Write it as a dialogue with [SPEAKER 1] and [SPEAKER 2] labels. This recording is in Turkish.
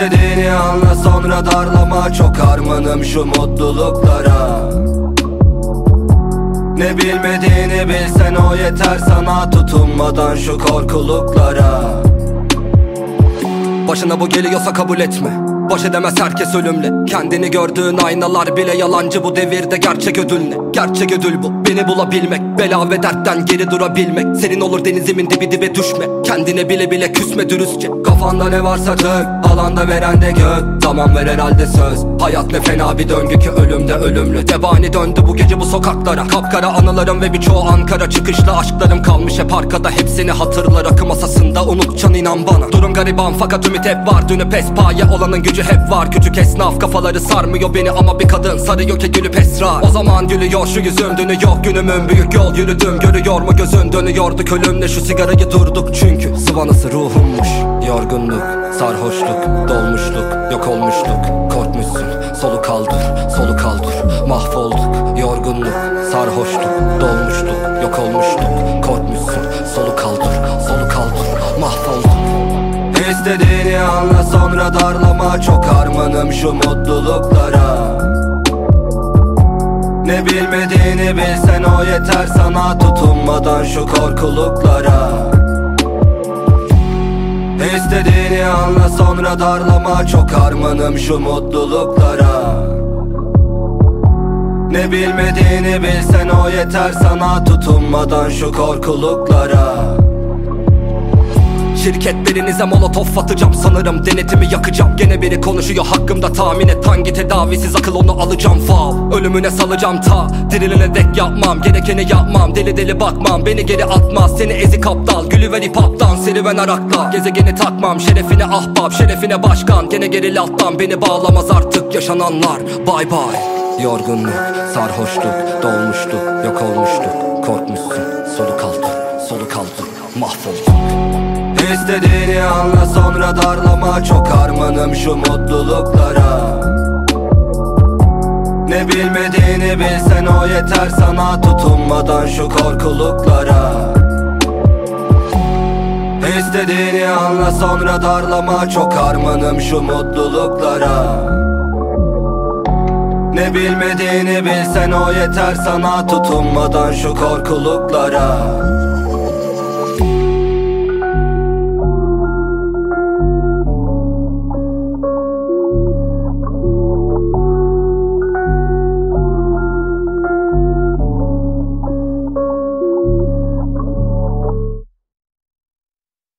[SPEAKER 1] İstediğini anla sonra darlama. Çok harmanım şu mutluluklara. Ne bilmediğini bilsen o yeter sana. Tutunmadan şu korkuluklara. Başına bu geliyorsa kabul etme. Baş edemez herkes ölümle. Kendini gördüğün aynalar bile yalancı. Bu devirde gerçek ödül ne? Gerçek ödül bu. Beni bulabilmek Bela ve dertten geri durabilmek. Senin olur denizimin dibi dibe düşme. Kendine bile bile küsme dürüstçe. Kafanda ne varsa tök Alanda veren de gök. Zaman ver herhalde söz. Hayat ne fena bir döngü ki ölümde ölümlü. Debani döndü bu gece bu sokaklara. Kapkara anılarım ve birçoğu Ankara. Çıkışlı aşklarım kalmış hep arkada. Hepsini hatırla rakı masasında. Unutcan inan bana. Durum gariban fakat ümit hep var. Dünü pespaye olanın gücü hep var. Küçük esnaf kafaları sarmıyor beni ama bir kadın sarıyor ki gülüp esrar. O zaman gülüyor şu yüzüm dünü yok günümün büyük yol yürüdüm. Görüyor mu gözün dönüyordu kölümle şu sigarayı durduk. Çünkü Sıvanası ruhummuş yorgunluk sarhoşluk dolmuşluk yok olmuşluk. Korkmuşsun solu kaldır solu kaldır. Mahvolduk yorgunluk sarhoşluk dolmuşluk yok olmuşluk. Korkmuşsun solu kaldır solu kaldır. Mahvolduk. İstediğini anla sonra darlama. Çok harmanım şu mutluluklara Ne bilmediğini bilsen o yeter sana. Tutunmadan şu korkuluklara. İstediğini anla sonra darlama. Çok harmanım şu mutluluklara. Ne bilmediğini bilsen o yeter sana. Tutunmadan şu korkuluklara Şirketlerinize molotof atacağım. Sanırım denetimi yakacağım. Gene biri konuşuyor hakkımda tahmin et. Hangi tedavisiz akıl onu alacağım. Faal Ölümüne salacağım ta. Dirilene dek yapmam. Gerekeni yapmam. Deli deli bakmam. Beni geri atmaz. Seni ezik aptal. Gülüver hip hop'tan serüven arakla Gezegeni takmam. Şerefine ahbap. Şerefine başkan. Gene geri alttan beni bağlamaz artık yaşananlar. Bye bye. Yorgunluk, sarhoşluk, dolmuşluk, yok olmuşluk. Korkmuşsun, solu kaldır, solu kaldır, mahvolduk İstediğini anla sonra darlama. Çok harmanım şu mutluluklara. Ne bilmediğini bilsen o yeter sana. Tutunmadan şu korkuluklara. İstediğini anla sonra darlama. Çok harmanım şu mutluluklara. Ne bilmediğini bilsen o yeter sana. Tutunmadan şu korkuluklara